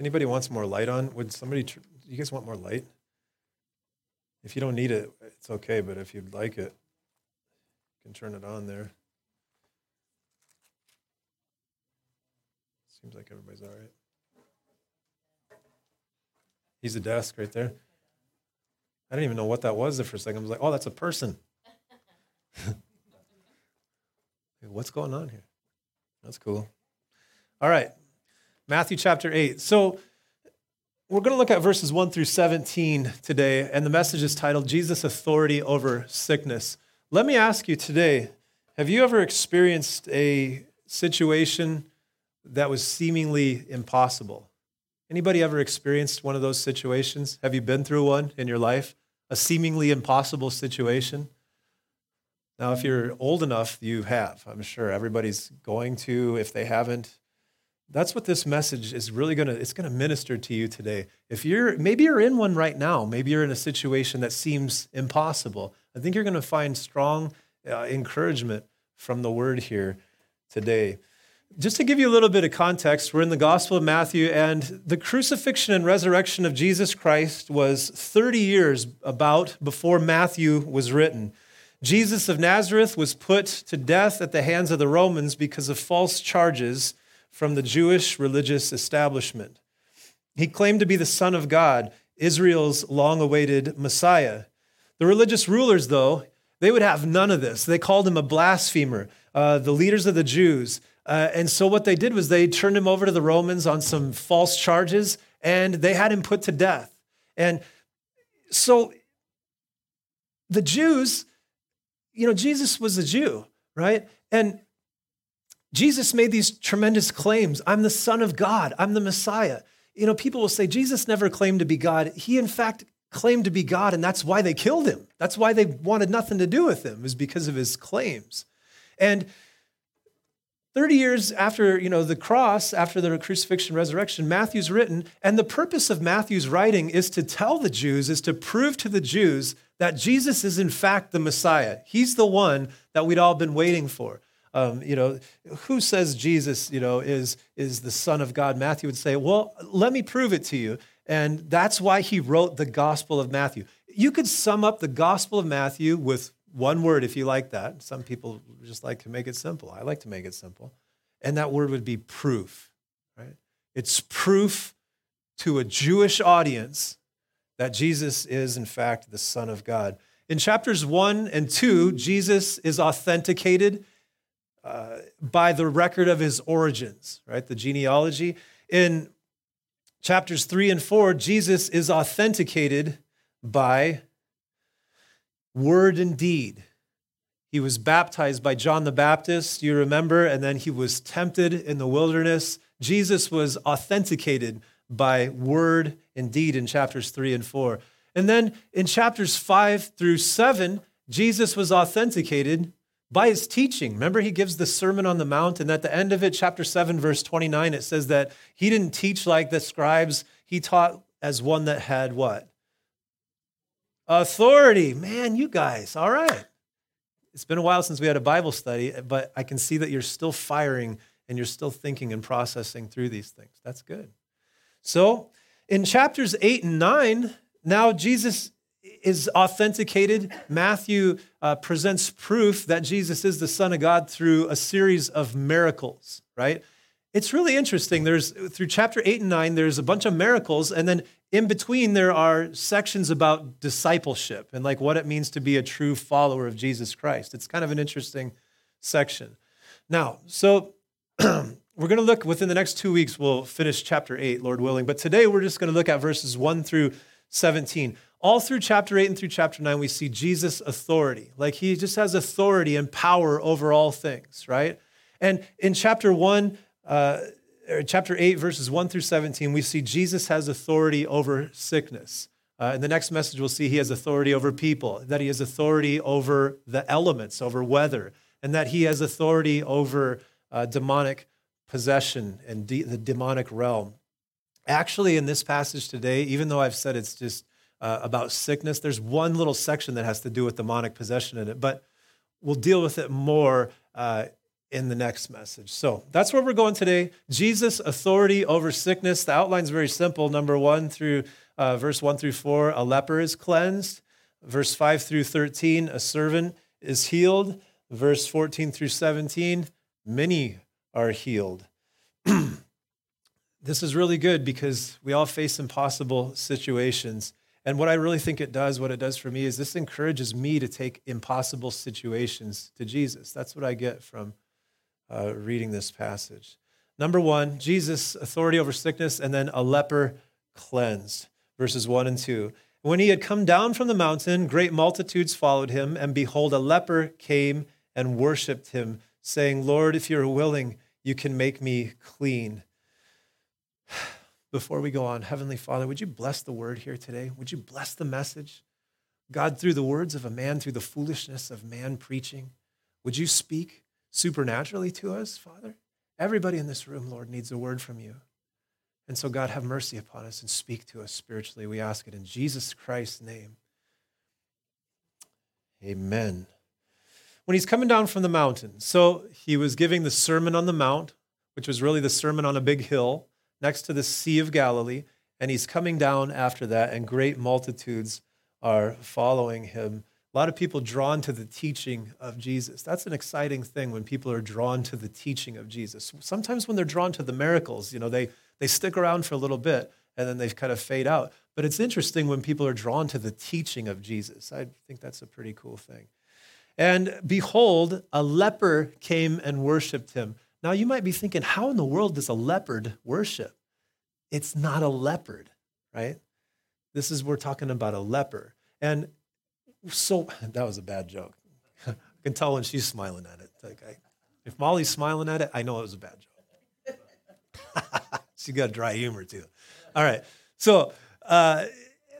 anybody wants more light on, would somebody, tr- you guys want more light? If you don't need it, it's okay, but if you'd like it, you can turn it on there. Seems like everybody's all right. He's a desk right there. I didn't even know what that was for a second. I was like, oh, that's a person. What's going on here? That's cool. All right. Matthew chapter 8. So we're going to look at verses 1 through 17 today, and the message is titled Jesus' Authority Over Sickness. Let me ask you today have you ever experienced a situation that was seemingly impossible? Anybody ever experienced one of those situations? Have you been through one in your life? A seemingly impossible situation? Now, if you're old enough, you have. I'm sure everybody's going to. If they haven't, that's what this message is really going to it's going to minister to you today. If you're maybe you're in one right now maybe you're in a situation that seems impossible i think you're going to find strong uh, encouragement from the word here today. Just to give you a little bit of context we're in the gospel of matthew and the crucifixion and resurrection of jesus christ was 30 years about before matthew was written. Jesus of nazareth was put to death at the hands of the romans because of false charges from the Jewish religious establishment. He claimed to be the Son of God, Israel's long awaited Messiah. The religious rulers, though, they would have none of this. They called him a blasphemer, uh, the leaders of the Jews. Uh, and so what they did was they turned him over to the Romans on some false charges and they had him put to death. And so the Jews, you know, Jesus was a Jew, right? And Jesus made these tremendous claims I'm the Son of God, I'm the Messiah. You know, people will say Jesus never claimed to be God. He, in fact, claimed to be God, and that's why they killed him. That's why they wanted nothing to do with him, is because of his claims. And 30 years after you know the cross after the crucifixion resurrection matthew's written and the purpose of matthew's writing is to tell the jews is to prove to the jews that jesus is in fact the messiah he's the one that we'd all been waiting for um, you know, who says Jesus, you know, is, is the Son of God? Matthew would say, well, let me prove it to you. And that's why he wrote the Gospel of Matthew. You could sum up the Gospel of Matthew with one word if you like that. Some people just like to make it simple. I like to make it simple. And that word would be proof, right? It's proof to a Jewish audience that Jesus is, in fact, the Son of God. In chapters one and two, Jesus is authenticated uh, by the record of his origins, right? The genealogy. In chapters three and four, Jesus is authenticated by word and deed. He was baptized by John the Baptist, you remember, and then he was tempted in the wilderness. Jesus was authenticated by word and deed in chapters three and four. And then in chapters five through seven, Jesus was authenticated by his teaching. Remember, he gives the Sermon on the Mount, and at the end of it, chapter 7, verse 29, it says that he didn't teach like the scribes, he taught as one that had what? Authority. Man, you guys, all right. It's been a while since we had a Bible study, but I can see that you're still firing and you're still thinking and processing through these things. That's good. So, in chapters 8 and 9, now Jesus is authenticated. Matthew uh, presents proof that Jesus is the Son of God through a series of miracles, right? It's really interesting. There's through chapter 8 and 9, there's a bunch of miracles, and then in between there are sections about discipleship and like what it means to be a true follower of Jesus Christ. It's kind of an interesting section. Now, so we're going to look within the next two weeks, we'll finish chapter 8, Lord willing. But today we're just going to look at verses 1 through 17. All through chapter 8 and through chapter 9, we see Jesus' authority. Like he just has authority and power over all things, right? And in chapter 1, uh, chapter 8, verses 1 through 17, we see Jesus has authority over sickness. Uh, in the next message, we'll see he has authority over people, that he has authority over the elements, over weather, and that he has authority over uh, demonic possession and de- the demonic realm. Actually, in this passage today, even though I've said it's just uh, about sickness. There's one little section that has to do with demonic possession in it, but we'll deal with it more uh, in the next message. So that's where we're going today. Jesus' authority over sickness. The outline's very simple. Number one through uh, verse one through four, a leper is cleansed. Verse five through 13, a servant is healed. Verse 14 through 17, many are healed. this is really good because we all face impossible situations. And what I really think it does, what it does for me, is this encourages me to take impossible situations to Jesus. That's what I get from uh, reading this passage. Number one, Jesus' authority over sickness, and then a leper cleansed, verses one and two. When he had come down from the mountain, great multitudes followed him, and behold, a leper came and worshiped him, saying, Lord, if you're willing, you can make me clean. Before we go on, Heavenly Father, would you bless the word here today? Would you bless the message? God, through the words of a man, through the foolishness of man preaching, would you speak supernaturally to us, Father? Everybody in this room, Lord, needs a word from you. And so, God, have mercy upon us and speak to us spiritually. We ask it in Jesus Christ's name. Amen. When he's coming down from the mountain, so he was giving the Sermon on the Mount, which was really the sermon on a big hill next to the Sea of Galilee, and he's coming down after that, and great multitudes are following him. A lot of people drawn to the teaching of Jesus. That's an exciting thing when people are drawn to the teaching of Jesus. Sometimes when they're drawn to the miracles, you know, they they stick around for a little bit and then they kind of fade out. But it's interesting when people are drawn to the teaching of Jesus. I think that's a pretty cool thing. And behold, a leper came and worshiped him. Now you might be thinking, how in the world does a leopard worship? It's not a leopard, right? This is, we're talking about a leper. And so, that was a bad joke. I can tell when she's smiling at it. Like I, if Molly's smiling at it, I know it was a bad joke. She got dry humor too. All right. So uh,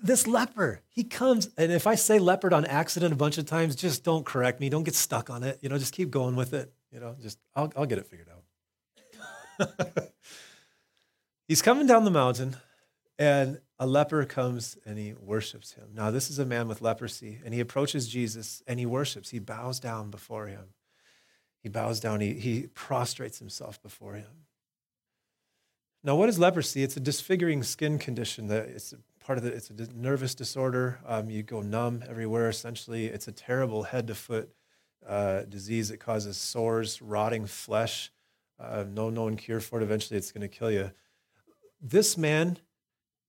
this leper, he comes, and if I say leopard on accident a bunch of times, just don't correct me. Don't get stuck on it. You know, just keep going with it. You know, just I'll, I'll get it figured out. He's coming down the mountain, and a leper comes and he worships him. Now, this is a man with leprosy, and he approaches Jesus and he worships. He bows down before him. He bows down, he, he prostrates himself before him. Now, what is leprosy? It's a disfiguring skin condition. That it's part of the. It's a nervous disorder. Um, you go numb everywhere. Essentially, it's a terrible head to foot uh, disease. that causes sores, rotting flesh. Uh, no known cure for it. Eventually, it's going to kill you. This man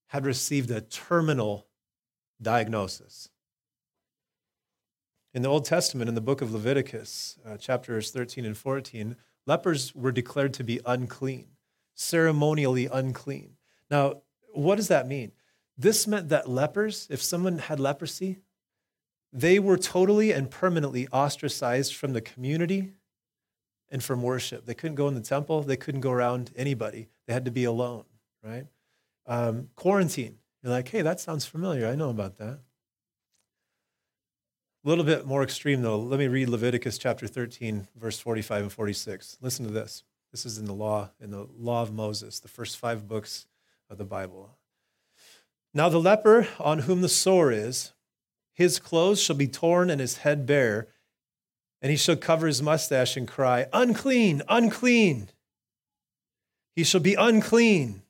had received a terminal diagnosis. In the Old Testament, in the book of Leviticus, uh, chapters 13 and 14, lepers were declared to be unclean ceremonially unclean. Now, what does that mean? This meant that lepers, if someone had leprosy, they were totally and permanently ostracized from the community and from worship. They couldn't go in the temple, they couldn't go around anybody. They had to be alone, right? Um, quarantine. You're like, hey, that sounds familiar. I know about that. A little bit more extreme, though. Let me read Leviticus chapter 13, verse 45 and 46. Listen to this. This is in the law, in the law of Moses, the first five books of the Bible. Now the leper on whom the sore is, his clothes shall be torn and his head bare, and he shall cover his mustache and cry, Unclean, unclean. He shall be unclean.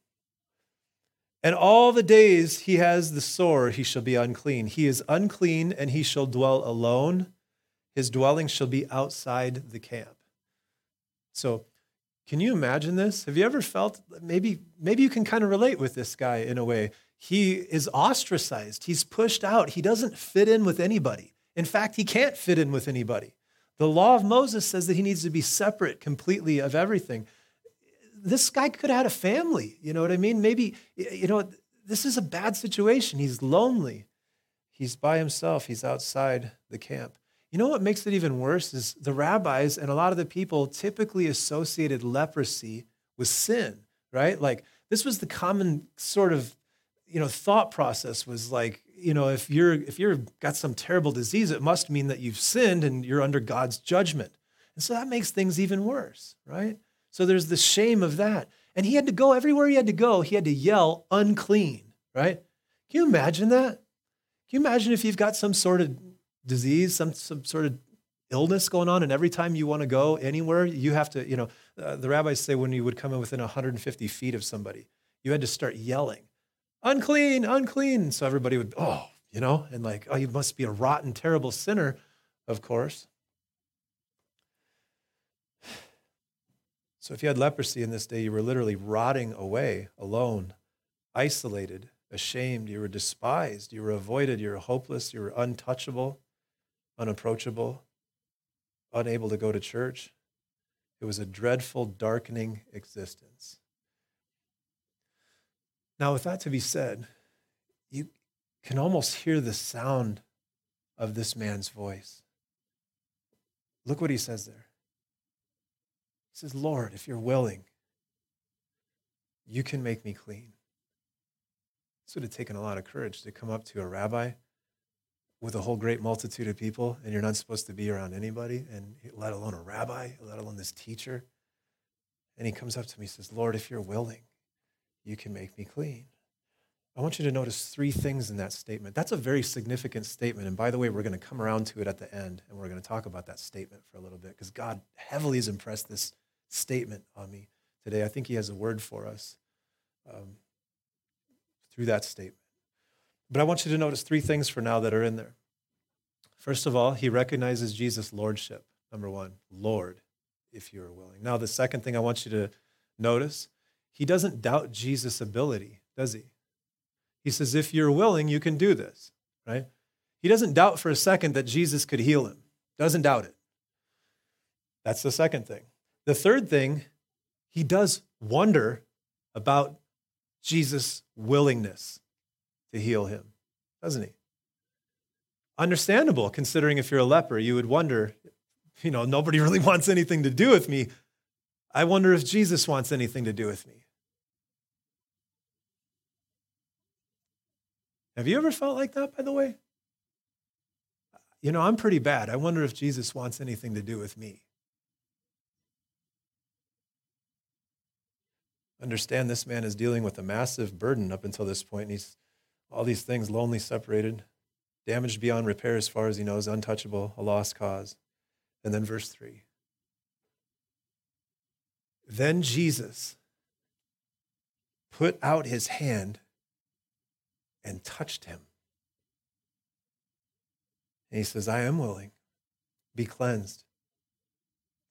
And all the days he has the sore, he shall be unclean. He is unclean, and he shall dwell alone. His dwelling shall be outside the camp. So can you imagine this? Have you ever felt maybe maybe you can kind of relate with this guy in a way. He is ostracized. He's pushed out. He doesn't fit in with anybody. In fact, he can't fit in with anybody. The law of Moses says that he needs to be separate completely of everything. This guy could have had a family, you know what I mean? Maybe you know this is a bad situation. He's lonely. He's by himself. He's outside the camp. You know what makes it even worse is the rabbis and a lot of the people typically associated leprosy with sin, right? Like this was the common sort of you know thought process was like you know if you're if you're got some terrible disease it must mean that you've sinned and you're under God's judgment. And so that makes things even worse, right? So there's the shame of that. And he had to go everywhere he had to go, he had to yell unclean, right? Can you imagine that? Can you imagine if you've got some sort of disease, some, some sort of illness going on, and every time you want to go anywhere, you have to, you know, uh, the rabbis say when you would come in within 150 feet of somebody, you had to start yelling, unclean, unclean. So everybody would, oh, you know, and like, oh, you must be a rotten, terrible sinner, of course. So if you had leprosy in this day, you were literally rotting away, alone, isolated, ashamed. You were despised. You were avoided. You were hopeless. You were untouchable, unapproachable, unable to go to church. It was a dreadful, darkening existence. Now, with that to be said, you can almost hear the sound of this man's voice. Look what he says there. He says, Lord, if you're willing, you can make me clean. This would have taken a lot of courage to come up to a rabbi with a whole great multitude of people, and you're not supposed to be around anybody, and let alone a rabbi, let alone this teacher. And he comes up to me and says, Lord, if you're willing, you can make me clean. I want you to notice three things in that statement. That's a very significant statement. And by the way, we're going to come around to it at the end, and we're going to talk about that statement for a little bit because God heavily has impressed this statement on me today. I think He has a word for us um, through that statement. But I want you to notice three things for now that are in there. First of all, He recognizes Jesus' lordship. Number one, Lord, if you are willing. Now, the second thing I want you to notice, He doesn't doubt Jesus' ability, does He? He says, if you're willing, you can do this, right? He doesn't doubt for a second that Jesus could heal him, doesn't doubt it. That's the second thing. The third thing, he does wonder about Jesus' willingness to heal him, doesn't he? Understandable, considering if you're a leper, you would wonder, you know, nobody really wants anything to do with me. I wonder if Jesus wants anything to do with me. Have you ever felt like that, by the way? You know, I'm pretty bad. I wonder if Jesus wants anything to do with me. Understand this man is dealing with a massive burden up until this. And he's all these things lonely, separated, damaged beyond repair as far as he knows, untouchable, a lost cause. And then verse 3. Then Jesus put out his hand and touched him. And he says, I am willing, be cleansed.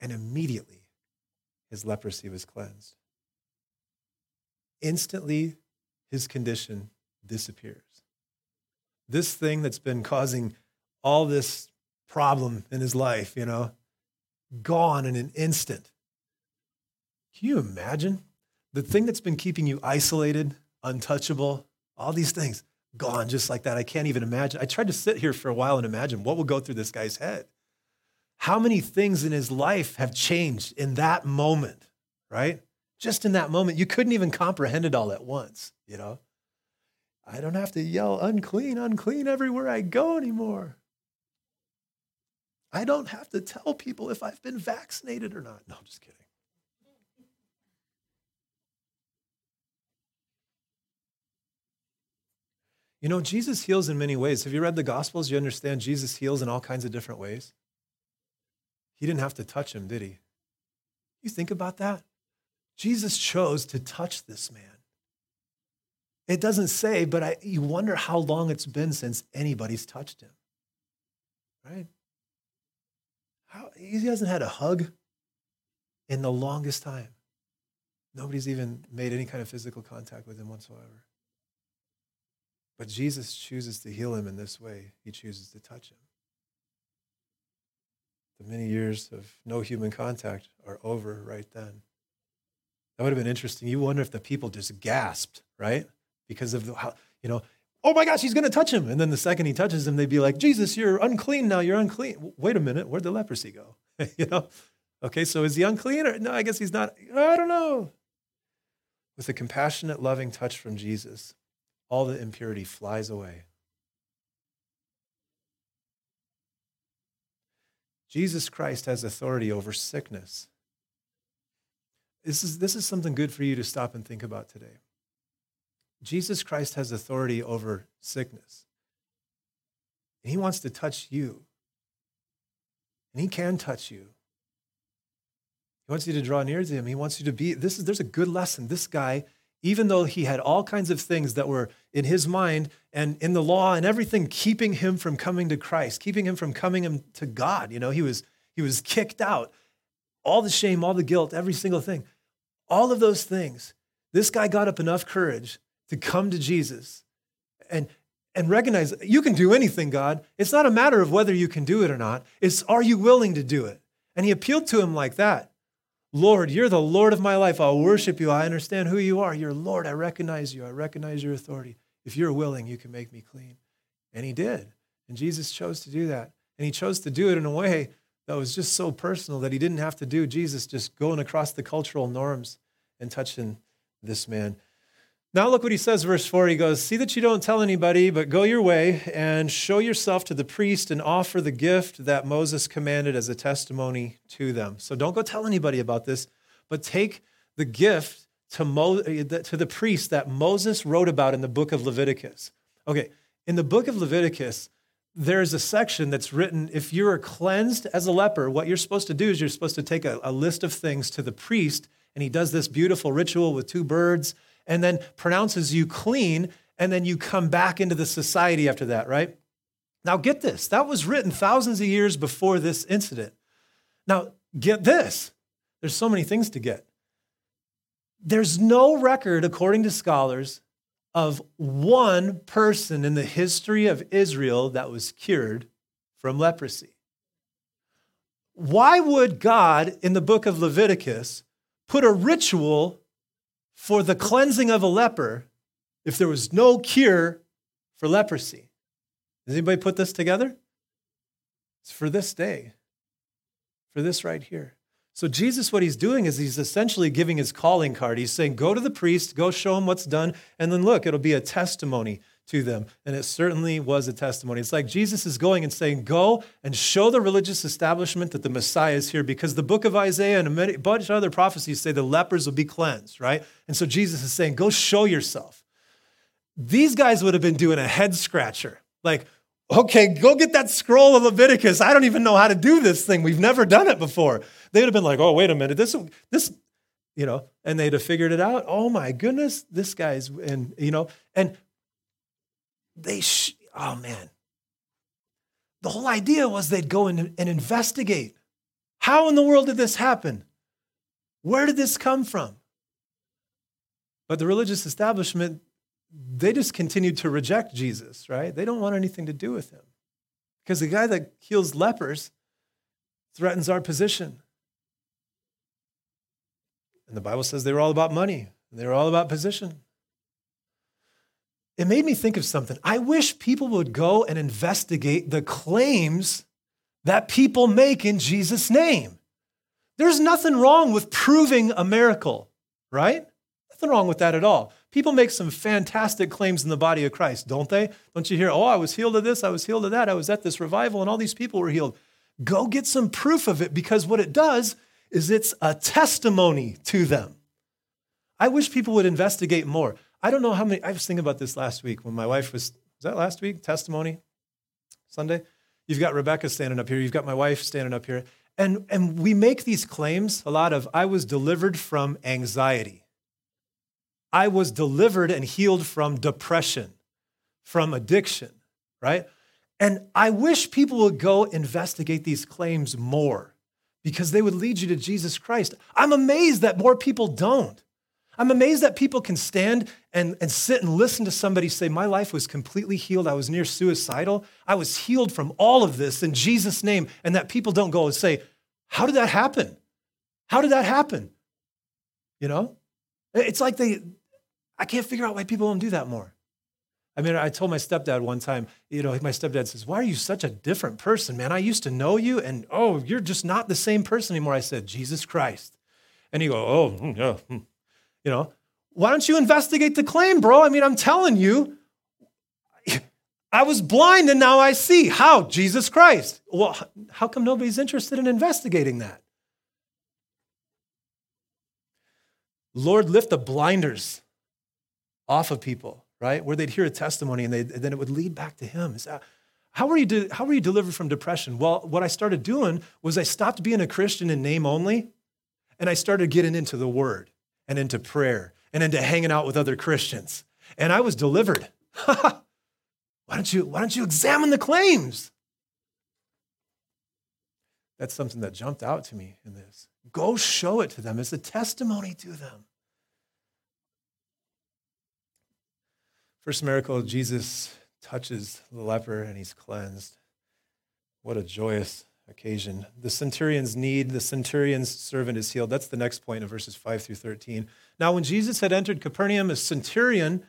And immediately his leprosy was cleansed. Instantly, his condition disappears. This thing that's been causing all this problem in his life, you know, gone in an instant. Can you imagine? The thing that's been keeping you isolated, untouchable, all these things gone just like that. I can't even imagine. I tried to sit here for a while and imagine what will go through this guy's head. How many things in his life have changed in that moment, right? Just in that moment. You couldn't even comprehend it all at once, you know? I don't have to yell unclean, unclean everywhere I go anymore. I don't have to tell people if I've been vaccinated or not. No, I'm just kidding. You know, Jesus heals in many ways. Have you read the Gospels? You understand Jesus heals in all kinds of different ways. He didn't have to touch him, did he? You think about that? Jesus chose to touch this man. It doesn't say, but I, you wonder how long it's been since anybody's touched him, right? How, he hasn't had a hug in the longest time. Nobody's even made any kind of physical contact with him whatsoever. But Jesus chooses to heal him in this way. He chooses to touch him. The many years of no human contact are over right then. That would have been interesting. You wonder if the people just gasped, right? Because of the, how, you know, oh my gosh, he's going to touch him. And then the second he touches him, they'd be like, Jesus, you're unclean now. You're unclean. Wait a minute. Where'd the leprosy go? you know? Okay, so is he unclean or no? I guess he's not. I don't know. With a compassionate, loving touch from Jesus, all the impurity flies away. Jesus Christ has authority over sickness. This is, this is something good for you to stop and think about today. Jesus Christ has authority over sickness. And he wants to touch you. and he can touch you. He wants you to draw near to him. He wants you to be this is there's a good lesson. This guy, even though he had all kinds of things that were in his mind and in the law and everything keeping him from coming to Christ, keeping him from coming to God, you know, he was he was kicked out. All the shame, all the guilt, every single thing. All of those things. This guy got up enough courage to come to Jesus and and recognize you can do anything, God. It's not a matter of whether you can do it or not. It's are you willing to do it? And he appealed to him like that. Lord, you're the Lord of my life. I'll worship you. I understand who you are. You're Lord. I recognize you. I recognize your authority. If you're willing, you can make me clean. And he did. And Jesus chose to do that. And he chose to do it in a way that was just so personal that he didn't have to do Jesus just going across the cultural norms and touching this man. Now, look what he says, verse 4. He goes, See that you don't tell anybody, but go your way and show yourself to the priest and offer the gift that Moses commanded as a testimony to them. So don't go tell anybody about this, but take the gift to, Mo- uh, to the priest that Moses wrote about in the book of Leviticus. Okay, in the book of Leviticus, there's a section that's written if you're cleansed as a leper, what you're supposed to do is you're supposed to take a, a list of things to the priest, and he does this beautiful ritual with two birds and then pronounces you clean, and then you come back into the society after that, right? Now, get this that was written thousands of years before this incident. Now, get this there's so many things to get. There's no record, according to scholars, of one person in the history of Israel that was cured from leprosy. Why would God in the book of Leviticus put a ritual for the cleansing of a leper if there was no cure for leprosy. Does anybody put this together? It's for this day, for this right here. So, Jesus, what he's doing is he's essentially giving his calling card. He's saying, Go to the priest, go show him what's done, and then look, it'll be a testimony to them. And it certainly was a testimony. It's like Jesus is going and saying, Go and show the religious establishment that the Messiah is here because the book of Isaiah and a bunch of other prophecies say the lepers will be cleansed, right? And so Jesus is saying, Go show yourself. These guys would have been doing a head scratcher. Like, okay, go get that scroll of Leviticus. I don't even know how to do this thing. We've never done it before. They would have been like, oh, wait a minute. This, this, you know, and they'd have figured it out. Oh my goodness, this guy's, and, you know, and they, sh- oh man. The whole idea was they'd go and, and investigate. How in the world did this happen? Where did this come from? But the religious establishment, they just continued to reject Jesus, right? They don't want anything to do with him. Because the guy that heals lepers threatens our position. And the Bible says they were all about money, they were all about position it made me think of something. I wish people would go and investigate the claims that people make in Jesus' name. There's nothing wrong with proving a miracle, right? Nothing wrong with that at all. People make some fantastic claims in the body of Christ, don't they? Don't you hear, oh, I was healed of this, I was healed of that, I was at this revival, and all these people were healed. Go get some proof of it because what it does is it's a testimony to them. I wish people would investigate more. I don't know how many, I was thinking about this last week when my wife was, was that last week? Testimony Sunday? You've got Rebecca standing up here, you've got my wife standing up here. And, and we make these claims a lot of, I was delivered from anxiety. I was delivered and healed from depression, from addiction, right? And I wish people would go investigate these claims more because they would lead you to Jesus Christ. I'm amazed that more people don't. I'm amazed that people can stand and, and sit and listen to somebody say, My life was completely healed. I was near suicidal. I was healed from all of this in Jesus' name. And that people don't go and say, How did that happen? How did that happen? You know? It's like they, I can't figure out why people don't do that more. I mean, I told my stepdad one time, you know, my stepdad says, Why are you such a different person, man? I used to know you, and oh, you're just not the same person anymore. I said, Jesus Christ. And he go, Oh, hmm, yeah, hmm. You know, why don't you investigate the claim, bro? I mean, I'm telling you, I was blind and now I see. How? Jesus Christ. Well, how come nobody's interested in investigating that? Lord, lift the blinders off of people, right? Where they'd hear a testimony and, they, then it would lead back to Him. That, How were, you de- how were you delivered from depression? Well, what I started doing was I stopped being a Christian in name only, and I started getting into the word and into prayer and into hanging out with other Christians. And I was delivered. why, don't you, why don't you examine the claims? That's something that jumped out to me in this. Go show it to them as a testimony to them. First miracle, Jesus touches the leper and he's cleansed. What a joyous occasion. The centurion's need, the centurion's servant is healed. That's the next point in verses 5 through 13. Now, when Jesus had entered Capernaum, a centurion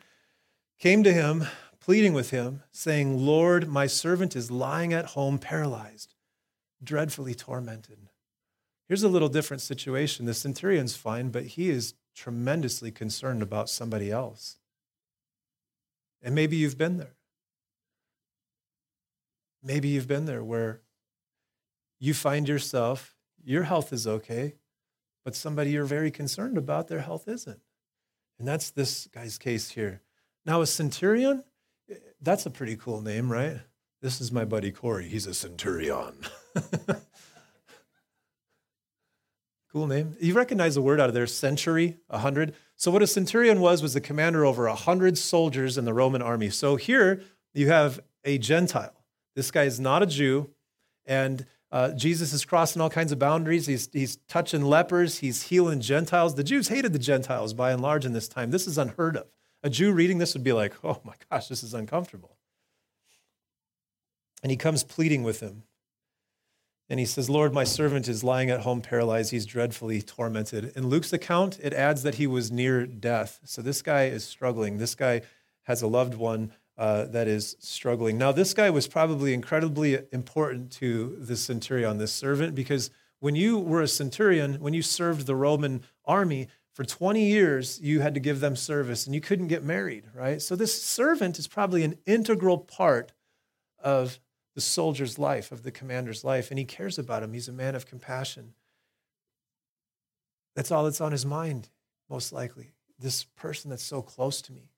came to him, pleading with him, saying, Lord, my servant is lying at home paralyzed, dreadfully tormented. Here's a little different situation. The centurion's fine, but he is tremendously concerned about somebody else. And maybe you've been there. Maybe you've been there where you find yourself, your health is okay, but somebody you're very concerned about, their health isn't. And that's this guy's case here. Now, a centurion, eh, that's a pretty cool name, right? This is my buddy Corey. He's a centurion. cool name. You recognize the word out of there, century, a hundred. So what a centurion was was the commander over a hundred soldiers in the Roman army. So here you have a Gentile. This guy is not a Jew, and uh, Jesus is crossing all kinds of boundaries. He's, he's touching lepers. He's healing Gentiles. The Jews hated the Gentiles by and large in this time. This is unheard of. A Jew reading this would be like, oh my gosh, this is uncomfortable. And he comes pleading with him. And he says, Lord, my servant is lying at home paralyzed. He's dreadfully tormented. In Luke's account, it adds that he was near death. So this guy is struggling. This guy has a loved one uh, that is struggling. Now, this guy was probably incredibly important to the centurion, this servant, because when you were a centurion, when you served the Roman army, for 20 years, you had to give them service and you couldn't get married, right? So, this servant is probably an integral part of the soldier's life, of the commander's life, and he cares about him. He's a man of compassion. That's all that's on his mind, most likely. This person that's so close to me,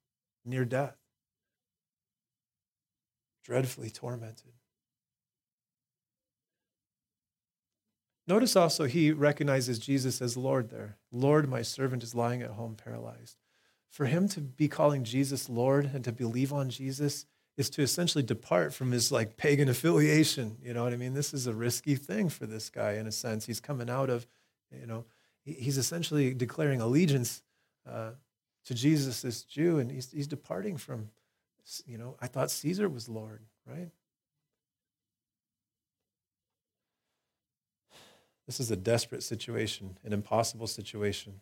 near death, dreadfully tormented. Notice also he recognizes Jesus as Lord there. Lord, my servant is lying at home paralyzed. For him to be calling Jesus Lord and to believe on Jesus is to essentially depart from his like pagan affiliation. You know what I mean? This is a risky thing for this guy in a sense. He's coming out of, you know, he's essentially declaring allegiance uh, to Jesus as Jew, and he's, he's departing from, you know, I thought Caesar was Lord, right? This is a desperate situation, an impossible situation.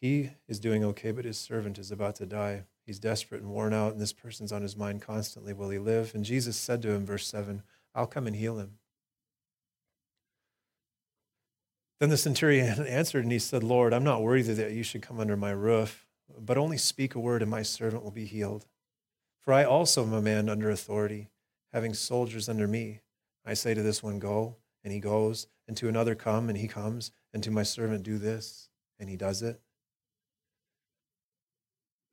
He is doing okay, but his servant is about to die. He's desperate and worn out, and this person's on his mind constantly. Will he live? And Jesus said to him, verse 7, I'll come and heal him. Then the centurion answered and he said, Lord, I'm not worthy that you should come under my roof, but only speak a word and my servant will be healed. For I also am a man under authority, having soldiers under me. I say to this one, Go, and he goes, and to another, Come, and he comes, and to my servant, Do this, and he does it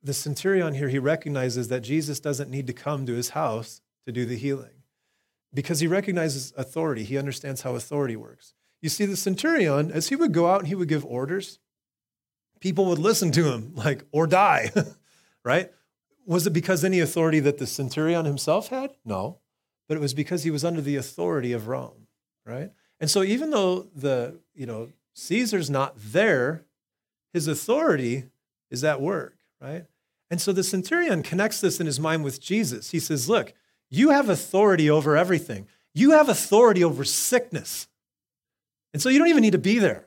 the centurion here, he recognizes that Jesus doesn't need to come to his house to do the healing because he recognizes authority. He understands how authority works. You see, the centurion, as he would go out and he would give orders, people would listen to him, like, or die, right? Was it because any authority that the centurion himself had? No, but it was because he was under the authority of Rome, right? And so even though the, you know, Caesar's not there, his authority is at work, right? And so the centurion connects this in his mind with Jesus. He says, Look, you have authority over everything, you have authority over sickness. And so you don't even need to be there.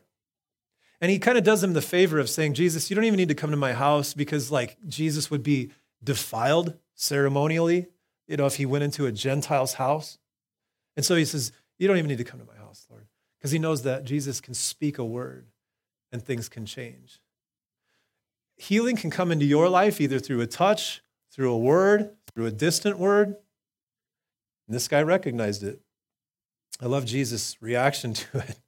And he kind of does him the favor of saying, Jesus, you don't even need to come to my house because, like, Jesus would be defiled ceremonially, you know, if he went into a Gentile's house. And so he says, You don't even need to come to my house, Lord, because he knows that Jesus can speak a word and things can change healing can come into your life either through a touch, through a word, through a distant word. And this guy recognized it. I love Jesus' reaction to it.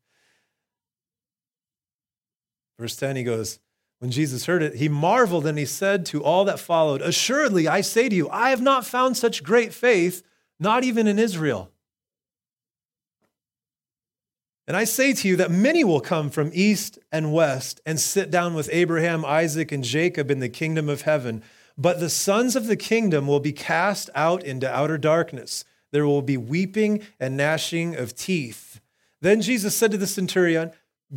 Verse 10, he goes, When Jesus heard it, he marveled and he said to all that followed, Assuredly, I say to you, I have not found such great faith not even in Israel. And I say to you that many will come from east and west and sit down with Abraham, Isaac, and Jacob in the kingdom of heaven. But the sons of the kingdom will be cast out into outer darkness. There will be weeping and gnashing of teeth. Then Jesus said to the centurion,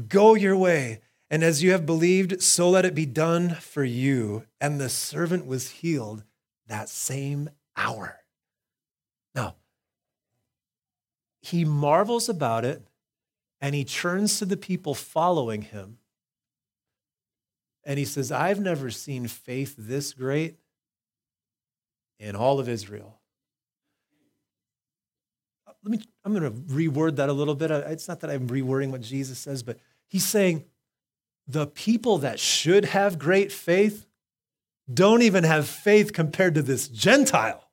Go your way, and as you have believed, so let it be done for you. And the servant was healed that same hour. Now, he marvels about it and he turns to the people following him and he says, I've never seen faith this great in all of Israel. Let me, I'm going to reword that a little bit. It's not that I'm rewording what Jesus says, but he's saying the people that should have great faith don't even have faith compared to this Gentile.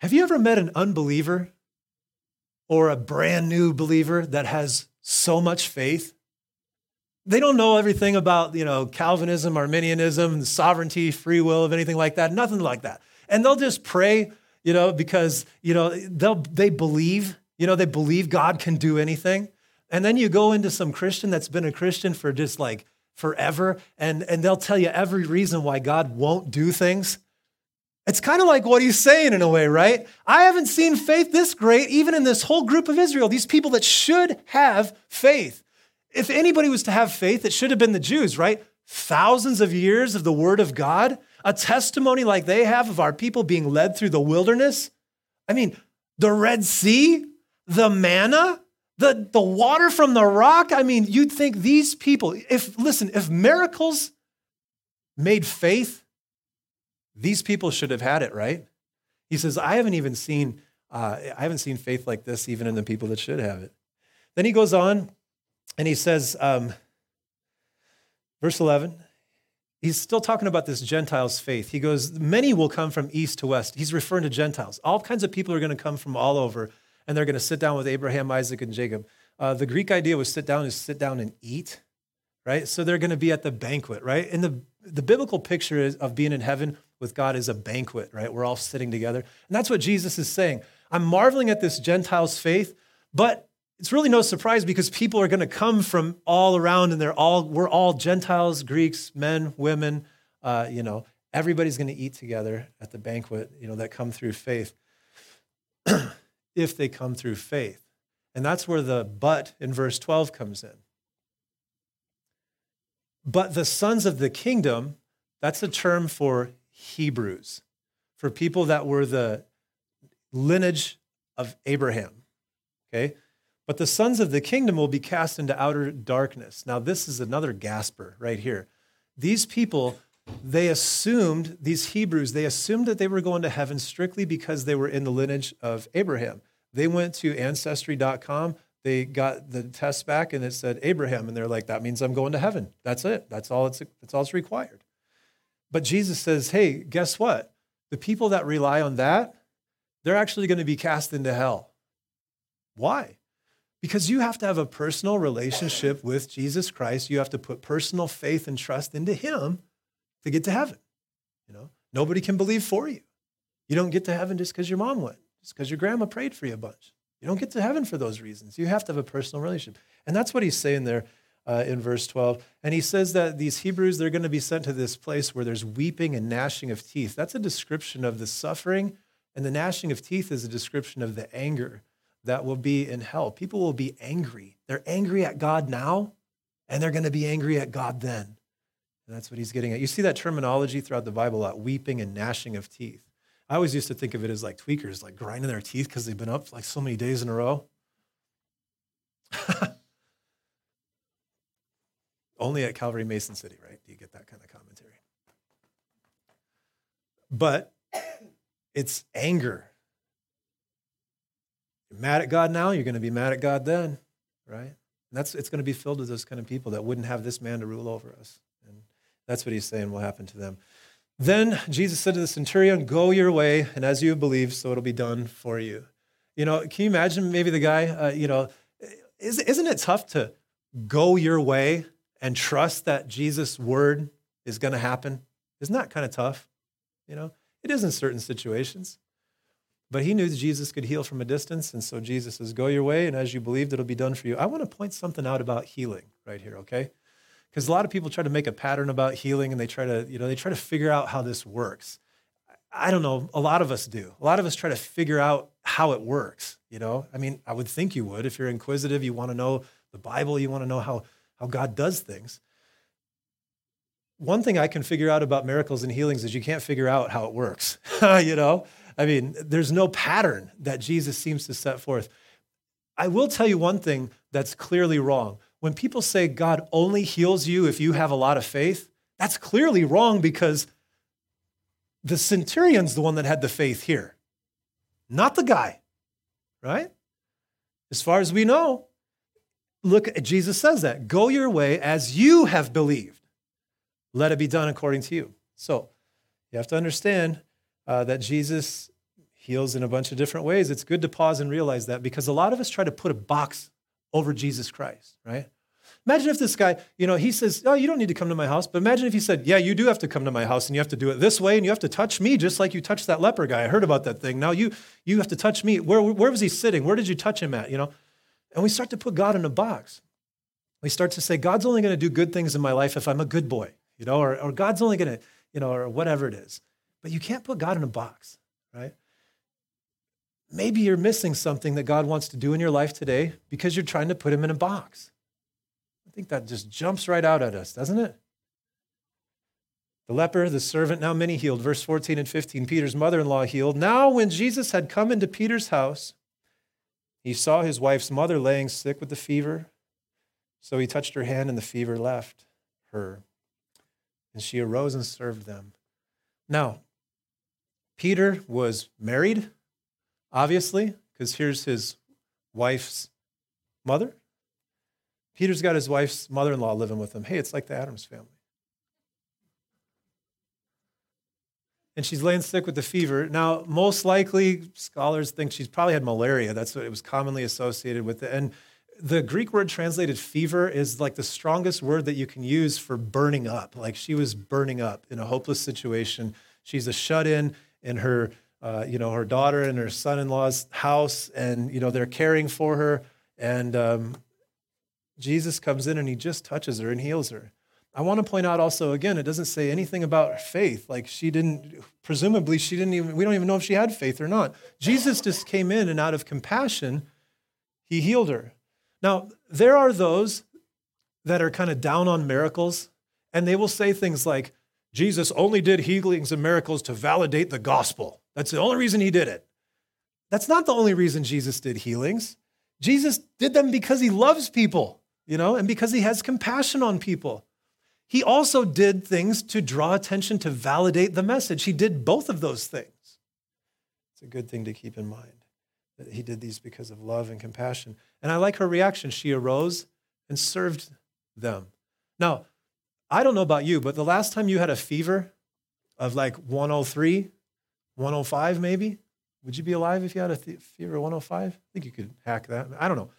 Have you ever met an unbeliever or a brand new believer that has so much faith? They don't know everything about, you know, Calvinism, Arminianism, sovereignty, free will, of anything like that, nothing like that. And they'll just pray, you know, because, you know, they'll they believe, you know, they believe God can do anything. And then you go into some Christian that's been a Christian for just like forever, and, and they'll tell you every reason why God won't do things. It's kind of like what he's saying in a way, right? I haven't seen faith this great, even in this whole group of Israel, these people that should have faith. If anybody was to have faith, it should have been the Jews, right? Thousands of years of the word of God, a testimony like they have of our people being led through the wilderness. I mean, the Red Sea, the manna, the, the water from the rock. I mean, you'd think these people, if, listen, if miracles made faith, these people should have had it, right? He says, I haven't even seen, uh, I haven't seen faith like this even in the people that should have it. Then he goes on and he says, um, verse 11, he's still talking about this Gentiles' faith. He goes, Many will come from east to west. He's referring to Gentiles. All kinds of people are going to come from all over, and they're going to sit down with Abraham, Isaac, and Jacob. Uh, the Greek idea was sit down is sit down and eat, right? So they're going to be at the banquet, right? And the, the biblical picture is, of being in heaven with God is a banquet, right? We're all sitting together. And that's what Jesus is saying. I'm marveling at this Gentiles' faith, but it's really no surprise because people are going to come from all around and they're all we're all gentiles greeks men women uh, you know everybody's going to eat together at the banquet you know that come through faith if they come through faith and that's where the but in verse 12 comes in but the sons of the kingdom that's a term for hebrews for people that were the lineage of abraham okay but the sons of the kingdom will be cast into outer darkness. Now, this is another gasper right here. These people, they assumed, these Hebrews, they assumed that they were going to heaven strictly because they were in the lineage of Abraham. They went to ancestry.com, they got the test back, and it said Abraham. And they're like, that means I'm going to heaven. That's it. That's all it's, that's all it's required. But Jesus says, hey, guess what? The people that rely on that, they're actually going to be cast into hell. Why? Because you have to have a personal relationship with Jesus Christ. You have to put personal faith and trust into him to get to heaven. You know, nobody can believe for you. You don't get to heaven just because your mom went, just because your grandma prayed for you a bunch. You don't get to heaven for those reasons. You have to have a personal relationship. And that's what he's saying there uh, in verse 12. And he says that these Hebrews, they're going to be sent to this place where there's weeping and gnashing of teeth. That's a description of the suffering, and the gnashing of teeth is a description of the anger that will be in hell. People will be angry. They're angry at God now, and they're going to be angry at God then. That's what he's getting at. You see that terminology throughout the Bible a lot weeping and gnashing of teeth. I always used to think of it as like tweakers, like grinding their teeth because they've been up like so many days in a row. Only at Calvary Mason City, right? Do you get that kind of commentary? But it's anger you're mad at God now, you're going to be mad at God then, right? And that's it's going to be filled with those kind of people that wouldn't have this man to rule over us. That's what he's saying will happen to them. Then Jesus said to the centurion, Go your way, and as you believe, so it'll be done for you. You know, can you imagine maybe the guy, uh, you know, is, isn't it tough to go your way and trust that Jesus' word is going to happen? Isn't that kind of tough? You know, it is in certain situations. But he knew that Jesus could heal from a distance. And so Jesus says, Go your way, and as you believed, it'll be done for you. I want to point something out about healing right here, okay? Because a lot of people try to make a pattern about healing and they try to, you know, they try to figure out how this works. I don't know, a lot of us do. A lot of us try to figure out how it works, you know? I mean, I would think you would. If you're inquisitive, you want to know the Bible, you want to know how, how God does things. One thing I can figure out about miracles and healings is you can't figure out how it works, you know? I mean, there's no pattern that Jesus seems to set forth. I will tell you one thing that's clearly wrong. When people say God only heals you if you have a lot of faith, that's clearly wrong because the centurion's the one that had the faith here, not the guy, right? As far as we know, look, Jesus says that go your way as you have believed. Let it be done according to you. So you have to understand uh, that Jesus heals in a bunch of different ways. It's good to pause and realize that because a lot of us try to put a box over Jesus Christ, right? Imagine if this guy, you know, he says, Oh, you don't need to come to my house. But imagine if he said, Yeah, you do have to come to my house and you have to do it this way and you have to touch me just like you touched that leper guy. I heard about that thing. Now you you have to touch me. Where, where was he sitting? Where did you touch him at? You know? And we start to put God in a box. We start to say, God's only going to do good things in my life if I'm a good boy, you know, or, or God's only going to, you know, or whatever it is. But you can't put God in a box, right? Maybe you're missing something that God wants to do in your life today because you're trying to put him in a box. I think that just jumps right out at us, doesn't it? The leper, the servant, now many healed. Verse 14 and 15, Peter's mother in law healed. Now, when Jesus had come into Peter's house, he saw his wife's mother laying sick with the fever. So he touched her hand, and the fever left her. And she arose and served them. Now, Peter was married, obviously, because here's his wife's mother. Peter's got his wife's mother in law living with him. Hey, it's like the Addams family. And she's laying sick with the fever. Now, most likely, scholars think she's probably had malaria. That's what it was commonly associated with. It. And the Greek word translated fever is like the strongest word that you can use for burning up. Like she was burning up in a hopeless situation. She's a shut in in her, uh, you know, her daughter and her son in law's house, and, you know, they're caring for her. And um, Jesus comes in and he just touches her and heals her. I want to point out also again, it doesn't say anything about faith. Like she didn't, presumably, she didn't even, we don't even know if she had faith or not. Jesus just came in and out of compassion, he healed her. Now, there are those that are kind of down on miracles, and they will say things like, Jesus only did healings and miracles to validate the gospel. That's the only reason he did it. That's not the only reason Jesus did healings. Jesus did them because he loves people you know, and because he has compassion on people. He also did things to draw attention to validate the message. He did both of those things. It's a good thing to keep in mind that he did these because of love and compassion. And I like her reaction. She arose and served them. Now, I don't know about you, but the last time you had a fever of like 103, 105 maybe, would you be alive if you had a fever of 105? I think you could hack that. I don't know.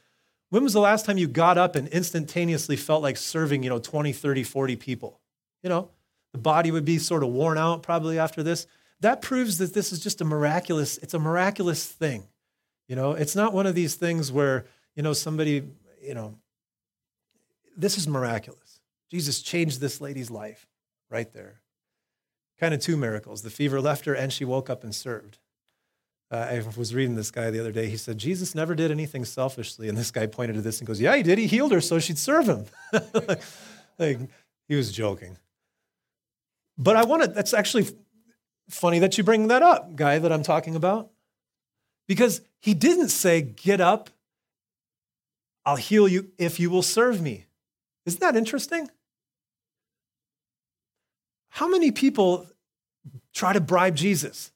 When was the last time you got up and instantaneously felt like serving, you know, 20, 30, 40 people? You know, the body would be sort of worn out probably after this. That proves that this is just a miraculous, it's a miraculous thing. You know, it's not one of these things where, you know, somebody, you know, this is miraculous. Jesus changed this lady's life right there. Kind of two miracles. The fever left her and she woke up and served. Uh, I was reading this guy the other day. He said, Jesus never did anything selfishly. And this guy pointed to this and goes, Yeah, he did. He healed her so she'd serve him. like, he was joking. But I want to, that's actually funny that you bring that up, guy that I'm talking about. Because he didn't say, Get up, I'll heal you if you will serve me. Isn't that interesting? How many people try to bribe Jesus?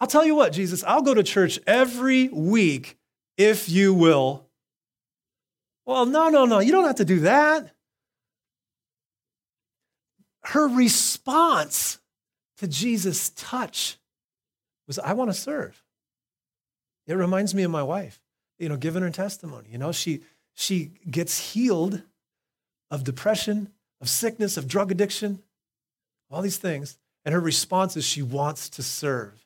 I'll tell you what, Jesus, I'll go to church every week if you will. Well, no, no, no, you don't have to do that. Her response to Jesus' touch was, I want to serve. It reminds me of my wife, you know, giving her testimony. You know, she, she gets healed of depression, of sickness, of drug addiction, all these things. And her response is she wants to serve.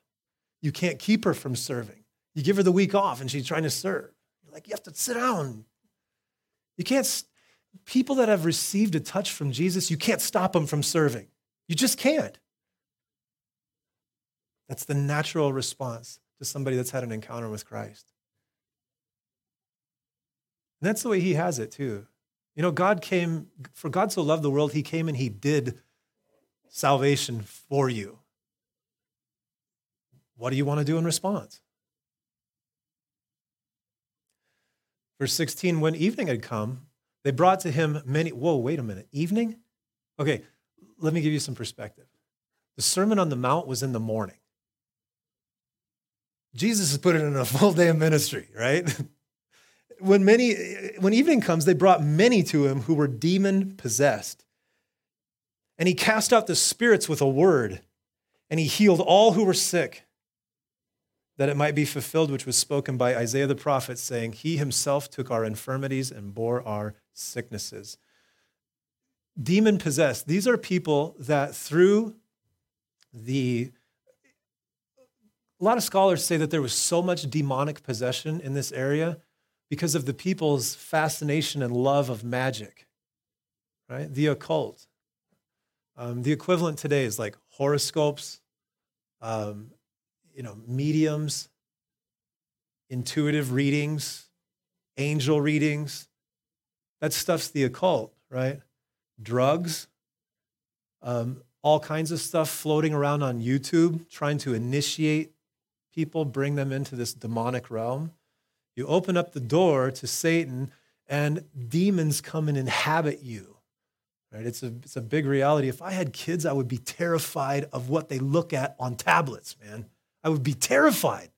you can't keep her from serving. You give her the week off and she's trying to serve. You're like, you have to sit down. You can't, people that have received a touch from Jesus, you can't stop them from serving. You just can't. That's the natural response to somebody that's had an encounter with Christ. And that's the way he has it too. You know, God came, for God so loved the world, he came and he did salvation for you. What do you want to do in response? Verse 16, when evening had come, they brought to him many. Whoa, wait a minute. Evening? Okay, let me give you some perspective. The Sermon on the Mount was in the morning. Jesus has put it in a full day of ministry, right? when many when evening comes, they brought many to him who were demon possessed. And he cast out the spirits with a word, and he healed all who were sick, that it might be fulfilled which was spoken by Isaiah the prophet, saying, He himself took our infirmities and bore our sicknesses. Demon possessed, these are people that through the a lot of scholars say that there was so much demonic possession in this area because of the people's fascination and love of magic, right? The occult. Um, the equivalent today is like horoscopes, um, you know, mediums, intuitive readings, angel readings. That stuff's the occult, right? Drugs, um, all kinds of stuff floating around on YouTube, trying to initiate people, bring them into this demonic realm. You open up the door to Satan, and demons come and inhabit you. Right? It's a, it's a big reality. If I had kids, I would be terrified of what they look at on tablets, man. I would be terrified.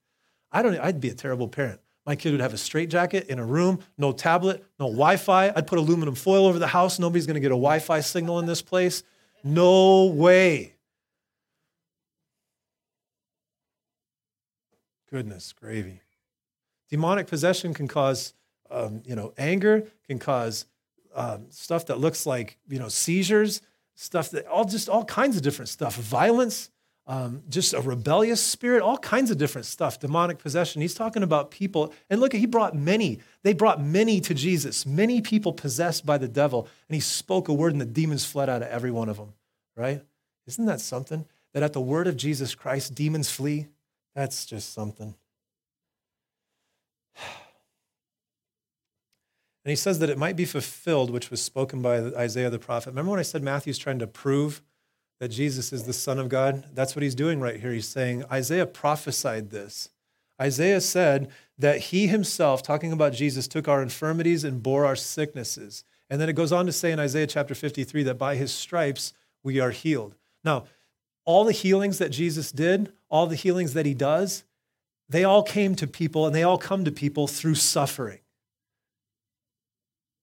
I don't, I'd be a terrible parent. My kid would have a straitjacket in a room, no tablet, no Wi Fi. I'd put aluminum foil over the house. Nobody's going to get a Wi Fi signal in this place. No way. Goodness gravy. Demonic possession can cause, um, you know, anger, can cause um, stuff that looks like, you know, seizures, stuff that all just all kinds of different stuff, violence, um, just a rebellious spirit, all kinds of different stuff, demonic possession. He's talking about people, and look, he brought many. They brought many to Jesus, many people possessed by the devil, and he spoke a word, and the demons fled out of every one of them, right? Isn't that something? That at the word of Jesus Christ, demons flee? That's just something. And he says that it might be fulfilled, which was spoken by Isaiah the prophet. Remember when I said Matthew's trying to prove that Jesus is the Son of God? That's what he's doing right here. He's saying Isaiah prophesied this. Isaiah said that he himself, talking about Jesus, took our infirmities and bore our sicknesses. And then it goes on to say in Isaiah chapter 53 that by his stripes we are healed. Now, all the healings that Jesus did, all the healings that he does, they all came to people and they all come to people through suffering.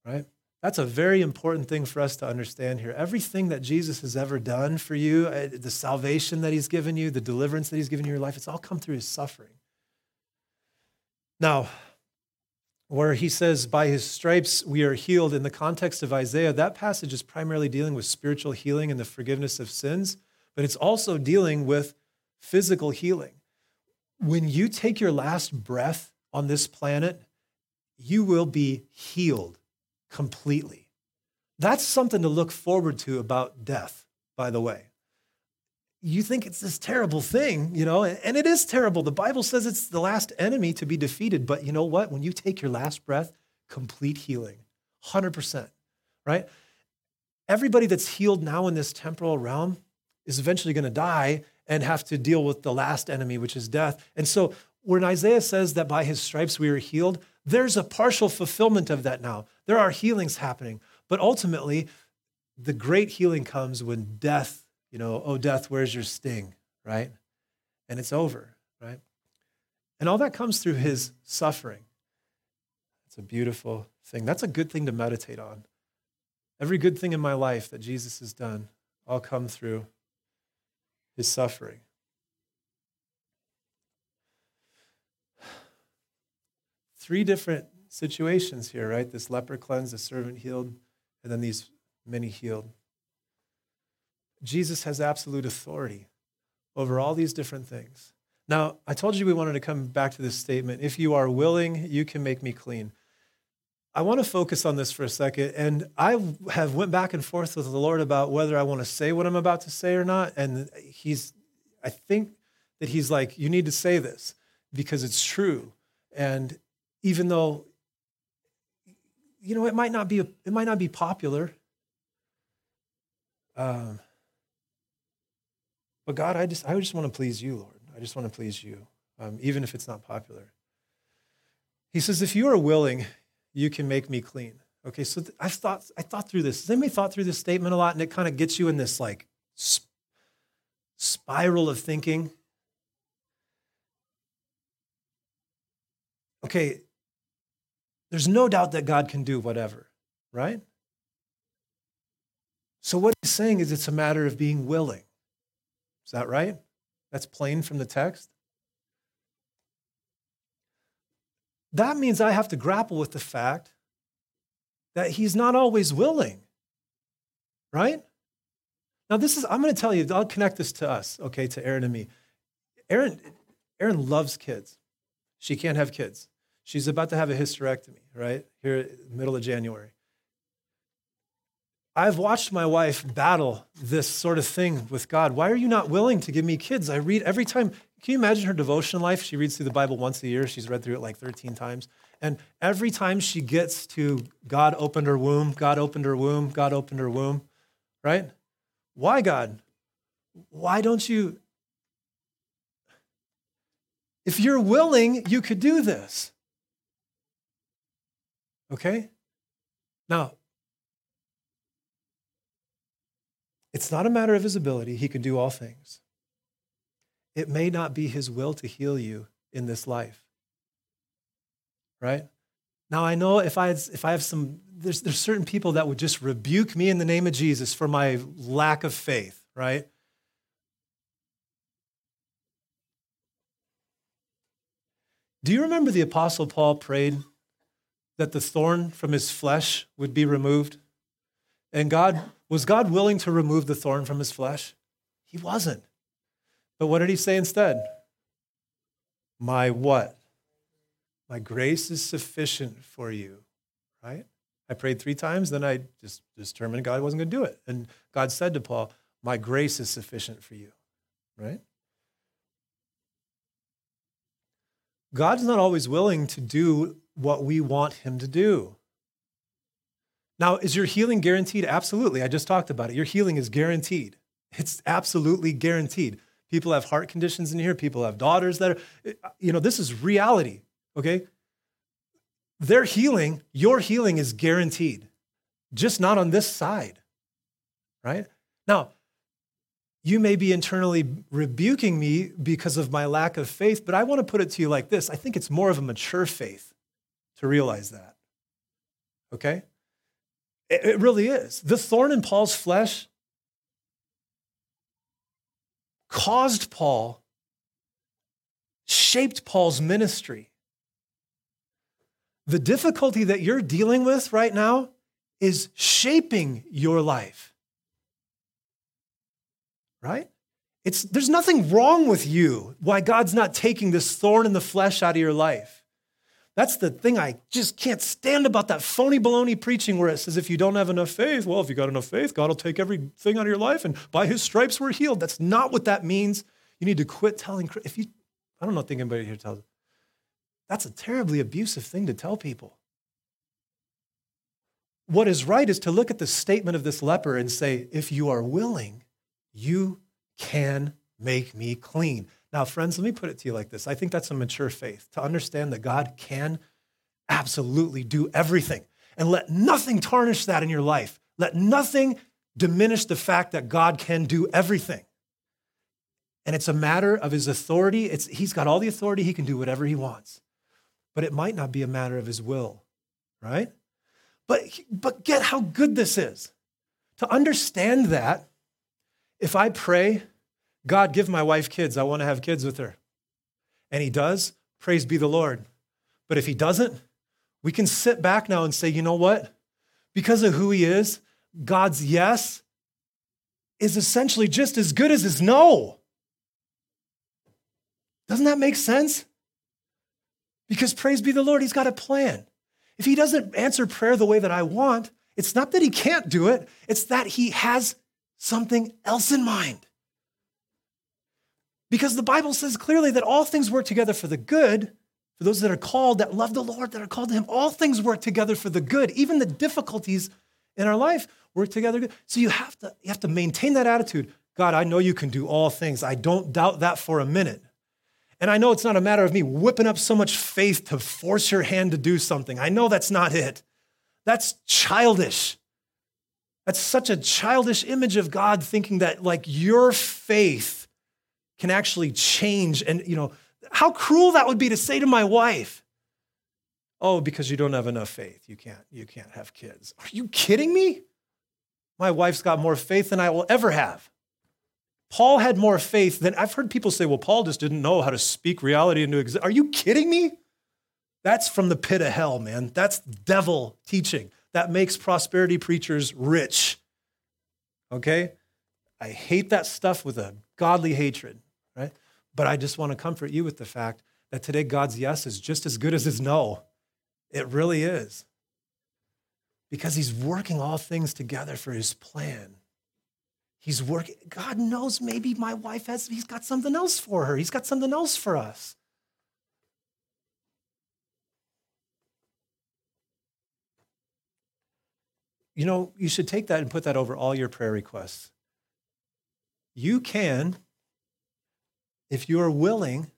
Right? That's a very important thing for us to understand here. Everything that Jesus has ever done for you, uh, the salvation that he's given you, the deliverance that he's given you in your life, it's all come through his suffering. Now, where he says, by his stripes we are healed, in the context of Isaiah, that passage is primarily dealing with spiritual healing and the forgiveness of sins, but it's also dealing with physical healing when you take your last breath on this planet, you will be healed completely. That's something to look forward to about death, by the way. You think it's this terrible thing, you know, and it is terrible. The Bible says it's the last enemy to be defeated. But you know what? When you take your last breath, complete healing, 100%, right? Everybody that's healed now in this temporal realm is eventually going to die and have to deal with the last enemy, which is death. And so when Isaiah says that by his stripes we are healed, there's a partial fulfillment of that now. There are healings happening, but ultimately, the great healing comes when death, you know, oh, death, where's your sting, right? And it's over, right? And all that comes through his suffering. It's a beautiful thing. That's a good thing to meditate on. Every good thing in my life that Jesus has done, all come through his suffering. Three different situations here, right? This leper cleansed, the servant healed, and then these many healed. Jesus has absolute authority over all these different things. Now, I told you we wanted to come back to this statement. If you are willing, you can make me clean. I want to focus on this for a second. And I have went back and forth with the Lord about whether I want to say what I'm about to say or not. And he's, I think that he's like, you need to say this because it's true. And even though, you know, it might not be, it might not be popular. Um, but God, I just, I just want to please you, Lord. I just want to please you, um, even if it's not popular. He says, if you are willing, you can make me clean. Okay, so th- I thought I thought through this. Has anybody thought through this statement a lot, and it kind of gets you in this like sp- spiral of thinking? Okay, there's no doubt that God can do whatever, right? So what he's saying is it's a matter of being willing. Is that right? That's plain from the text. That means I have to grapple with the fact that he's not always willing, right? Now, this is, I'm going to tell you, I'll connect this to us, okay, to Erin and me. Erin, Erin loves kids. She can't have kids. She's about to have a hysterectomy, right? Here, middle of January. I've watched my wife battle this sort of thing with God. Why are you not willing to give me kids? I read every time. Can you imagine her devotion life? She reads through the Bible once a year. She's read through it like 13 times. And every time she gets to God opened her womb, God opened her womb, God opened her womb, right? Why, God? Why don't you? If you're willing, you could do this. Okay? Now, It's not a matter of his ability, he can do all things. It may not be his will to heal you in this life. Right? Now I know if I had, if I have some there's there's certain people that would just rebuke me in the name of Jesus for my lack of faith, right? Do you remember the apostle Paul prayed that the thorn from his flesh would be removed? And God was God willing to remove the thorn from his flesh? He wasn't. But what did he say instead? My what? My grace is sufficient for you, right? I prayed three times, then I just determined God wasn't going to do it. And God said to Paul, My grace is sufficient for you, right? God's not always willing to do what we want him to do. Now, is your healing guaranteed? Absolutely. I just talked about it. Your healing is guaranteed. It's absolutely guaranteed. People have heart conditions in here. People have daughters that are, uh, you know, this is reality, okay? Their healing, your healing is guaranteed, just not on this side, right? Now, you may be internally rebuking me because of my lack of faith, but I want to put it to you like this I think it's more of a mature faith to realize that, okay? It really is. The thorn in Paul's flesh caused Paul, shaped Paul's ministry. The difficulty that you're dealing with right now is shaping your life. Right? It's, there's nothing wrong with you why God's not taking this thorn in the flesh out of your life. That's the thing I just can't stand about that phony baloney preaching where it says if you don't have enough faith, well, if you got enough faith, God will take everything out of your life and by his stripes we're healed. That's not what that means. You need to quit telling if you I don't know think anybody here tells that's a terribly abusive thing to tell people. What is right is to look at the statement of this leper and say, if you are willing, you can make me clean. Now, friends, let me put it to you like this. I think that's a mature faith to understand that God can absolutely do everything and let nothing tarnish that in your life. Let nothing diminish the fact that God can do everything. And it's a matter of his authority. It's, he's got all the authority, he can do whatever he wants. But it might not be a matter of his will, right? But, but get how good this is. To understand that, if I pray God, give my wife kids. I want to have kids with her. And he does. Praise be the Lord. But if he doesn't, we can sit back now and say, you know what? Because of who he is, God's yes is essentially just as good as his no. Doesn't that make sense? Because praise be the Lord, He's got a plan. If He doesn't answer prayer the way that I want, it's not that He can't do it, it's that He has something else in mind. Because the Bible says clearly that all things work together for the good, for those that are called, that love the Lord, that are called to Him. All things work together for the good. Even the difficulties in our life work together. So you have to, you have to maintain that attitude. God, I know you can do all things. I don't doubt that for a minute. And I know it's not a matter of me whipping up so much faith to force your hand to do something. I know that's not it. That's childish. That's such a childish image of God thinking that like your faith can actually change. And, you know, how cruel that would be to say to my wife, oh, because you don't have enough faith, you can't, you can't have kids. Are you kidding me? My wife's got more faith than I will ever have. Paul had more faith than I've heard people say, well, Paul just didn't know how to speak reality into existence. Are you kidding me? That's from the pit of hell, man. That's devil teaching. That makes prosperity preachers rich. Okay? I hate that stuff with a godly hatred, right? But I just want to comfort you with the fact that today God's yes is just as good as his no. It really is. Because he's working all things together for his plan. He's working. God knows maybe my wife has, he's got something else for her. He's got something else for us. You know, you should take that and put that over all your prayer requests. You can, if you are willing,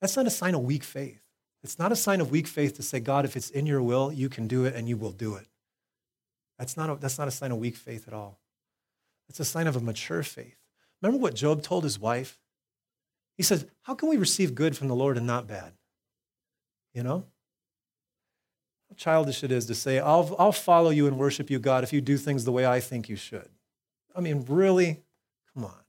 that's not a sign of weak faith. It's not a sign of weak faith to say, God, if it's in your will, you can do it and you will do it. That's not a, that's not a sign of weak faith at all. It's a sign of a mature faith. Remember what Job told his wife? He says, How can we receive good from the Lord and not bad? You know? How childish it is to say, I'll, I'll follow you and worship you, God, if you do things the way I think you should. I mean, really? Come on.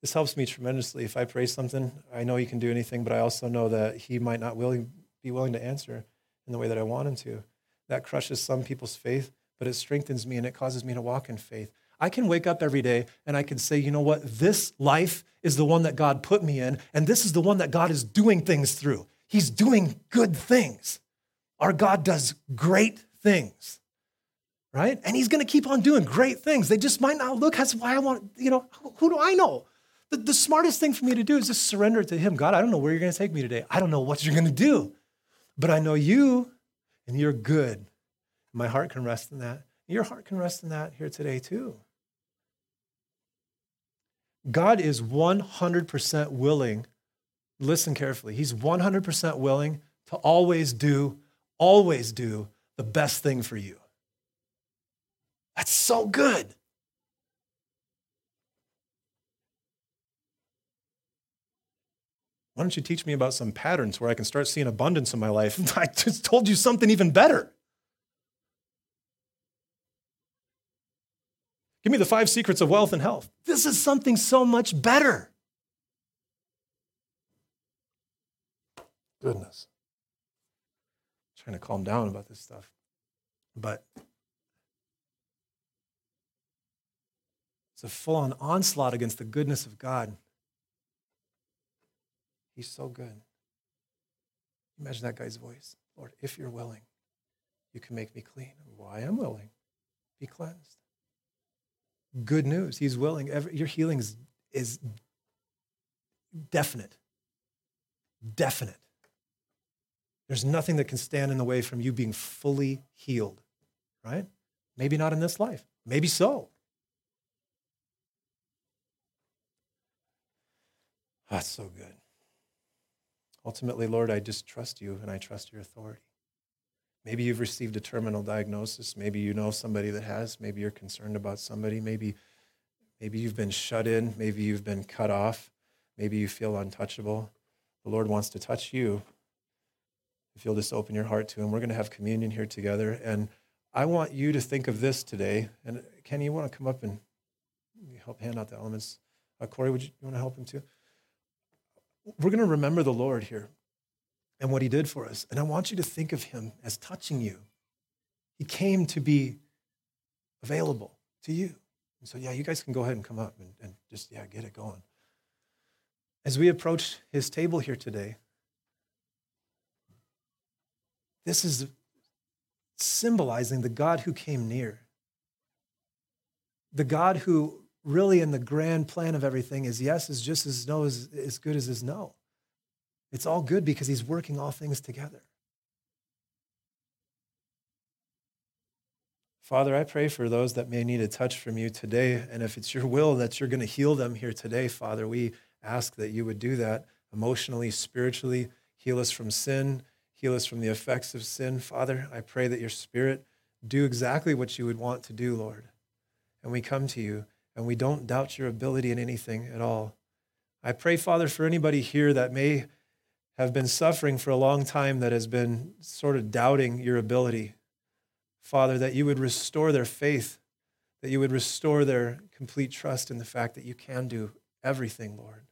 This helps me tremendously. If I pray something, I know He can do anything, but I also know that He might not willing, be willing to answer in the way that I want Him to. That crushes some people's faith but it strengthens me and it causes me to walk in faith. I can wake up every day and I can say, you know what? This life is the one that God put me in, and this is the one that God is doing things through. He's doing good things. Our God does great things, right? And He's going to keep on doing great things. They just might not look. That's why I want, you know, who do I know? The, the smartest thing for me to do is just surrender to Him. God, I don't know where you're going to take me today. I don't know what you're going to do, but I know you and you're good. My heart can rest in that. Your heart can rest in that here today, too. God is 100% willing, listen carefully, He's 100% willing to always do, always do the best thing for you. That's so good. Why don't you teach me about some patterns where I can start seeing abundance in my life? I just told you something even better. Give me the five secrets of wealth and health. This is something so much better. Goodness. I'm trying to calm down about this stuff. But it's a full on onslaught against the goodness of God. He's so good. Imagine that guy's voice Lord, if you're willing, you can make me clean. Well, I am willing. Be cleansed good news. He's willing. Your healing is, is definite. Definite. There's nothing that can stand in the way from you being fully healed, right? Maybe not in this life. Maybe so. That's so good. Ultimately, Lord, I just trust you and I trust your authority. Maybe you've received a terminal diagnosis. Maybe you know somebody that has. Maybe you're concerned about somebody. Maybe, maybe you've been shut in. Maybe you've been cut off. Maybe you feel untouchable. The Lord wants to touch you. If you'll just open your heart to Him, we're going to have communion here together. And I want you to think of this today. And Kenny, you want to come up and help hand out the elements? Uh, Corey, would you, you want to help him too? We're going to remember the Lord here and what he did for us. And I want you to think of him as touching you. He came to be available to you. And so, yeah, you guys can go ahead and come up and, and just, yeah, get it going. As we approach his table here today, this is symbolizing the God who came near. The God who really in the grand plan of everything is yes is just as no is as good as is no. It's all good because he's working all things together. Father, I pray for those that may need a touch from you today. And if it's your will that you're going to heal them here today, Father, we ask that you would do that emotionally, spiritually, heal us from sin, heal us from the effects of sin. Father, I pray that your spirit do exactly what you would want to do, Lord. And we come to you and we don't doubt your ability in anything at all. I pray, Father, for anybody here that may have been suffering for a long time that has been sort of doubting your ability. Father, that you would restore their faith, that you would restore their complete trust in the fact that you can do everything, Lord.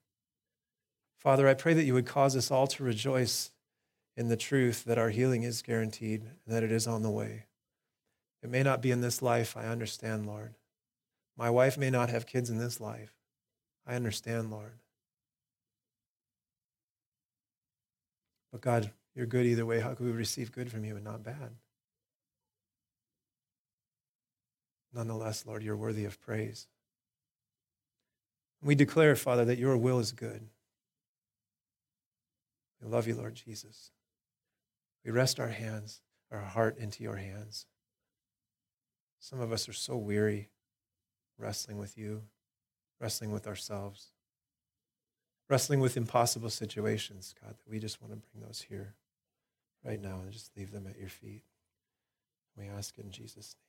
Father, I pray that you would cause us all to rejoice in the truth that our healing is guaranteed and that it is on the way. It may not be in this life, I understand, Lord. My wife may not have kids in this life. I understand, Lord. But God, you're good either way. How could we receive good from you and not bad? Nonetheless, Lord, you're worthy of praise. We declare, Father, that your will is good. We love you, Lord Jesus. We rest our hands, our heart into your hands. Some of us are so weary wrestling with you, wrestling with ourselves, wrestling with impossible situations, God, that we just want to bring those here right now and just leave them at your feet. We ask in Jesus' name.